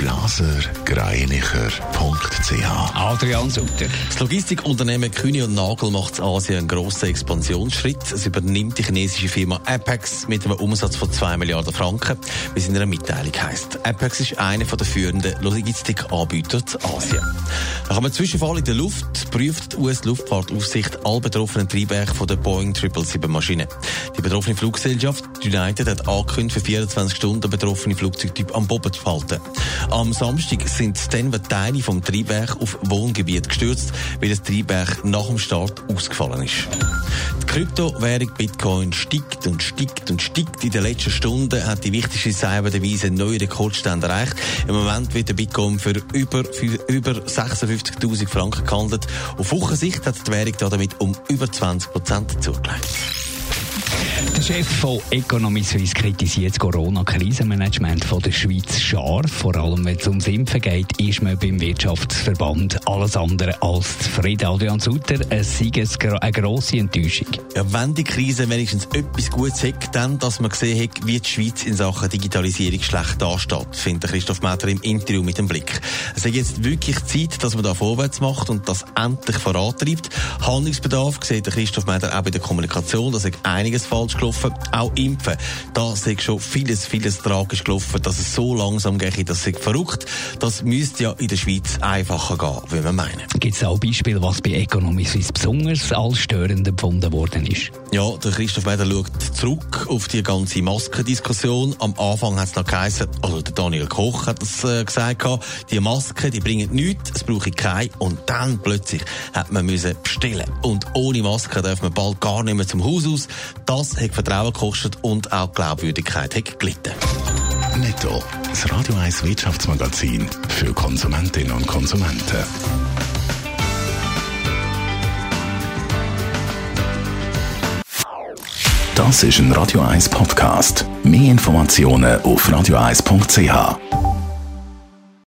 blasergreinicher.ch. Adrian Sutter. Das Logistikunternehmen Kühne und Nagel macht in Asien einen grossen Expansionsschritt. Es übernimmt die chinesische Firma Apex mit einem Umsatz von 2 Milliarden Franken, wie es in einer Mitteilung heisst. Apex ist einer der führenden Logistikanbieter zu Asien. Nach einem Zwischenfall in der Luft prüft die US-Luftfahrtaufsicht alle betroffenen Triebwerke von der Boeing 777-Maschine. Die betroffene Fluggesellschaft United hat angekündigt, für 24 Stunden betroffene Flugzeugtyp am Boden zu halten. Am Samstag sind dann Teile vom Triebwerk auf Wohngebiet gestürzt, weil das Triebwerk nach dem Start ausgefallen ist. Die Kryptowährung Bitcoin steigt und steigt und steigt. In den letzten Stunden hat die wichtigste Cyberdevize einen neuen Rekordstand erreicht. Im Moment wird der Bitcoin für über, für über 56.000 Franken gehandelt. Auf Wochensicht hat die Währung damit um über 20 Prozent zugelegt. Der Chef von Economy Suisse kritisiert das Corona-Krisenmanagement der Schweiz scharf. Vor allem, wenn es ums Impfen geht, ist man beim Wirtschaftsverband alles andere als zufrieden. Adrian Sutter, es sei eine grosse Enttäuschung. Ja, wenn die Krise wenigstens etwas Gutes hat, dann, dass man gesehen hat, wie die Schweiz in Sachen Digitalisierung schlecht dasteht, findet Christoph Metter im Interview mit dem Blick. Es ist jetzt wirklich Zeit, dass man da vorwärts macht und das endlich vorantreibt. Handlungsbedarf sieht Christoph Metter auch bei der Kommunikation, dass einiges falsch gelaufen. Auch Impfen. Da ist schon vieles, vieles tragisch gelaufen, dass es so langsam geht. Das ist verrückt. Das müsste ja in der Schweiz einfacher gehen, wie wir meinen. Gibt es auch Beispiele, was bei Economy Suisse besonders als störend empfunden worden ist? Ja, der Christoph Meder schaut zurück auf die ganze Maskendiskussion. Am Anfang hat es noch geheißen, also der Daniel Koch hat das äh, gesagt, die Masken, die bringen nichts, es brauche ich keine. Und dann plötzlich hat man müssen bestellen. Und ohne Maske darf man bald gar nicht mehr zum Haus aus. Das hat Vertrauen gekostet und auch Glaubwürdigkeit hat gelitten. Netto, das Radio 1 Wirtschaftsmagazin für Konsumentinnen und Konsumenten. Das ist ein Radio 1 Podcast. Mehr Informationen auf radio1.ch.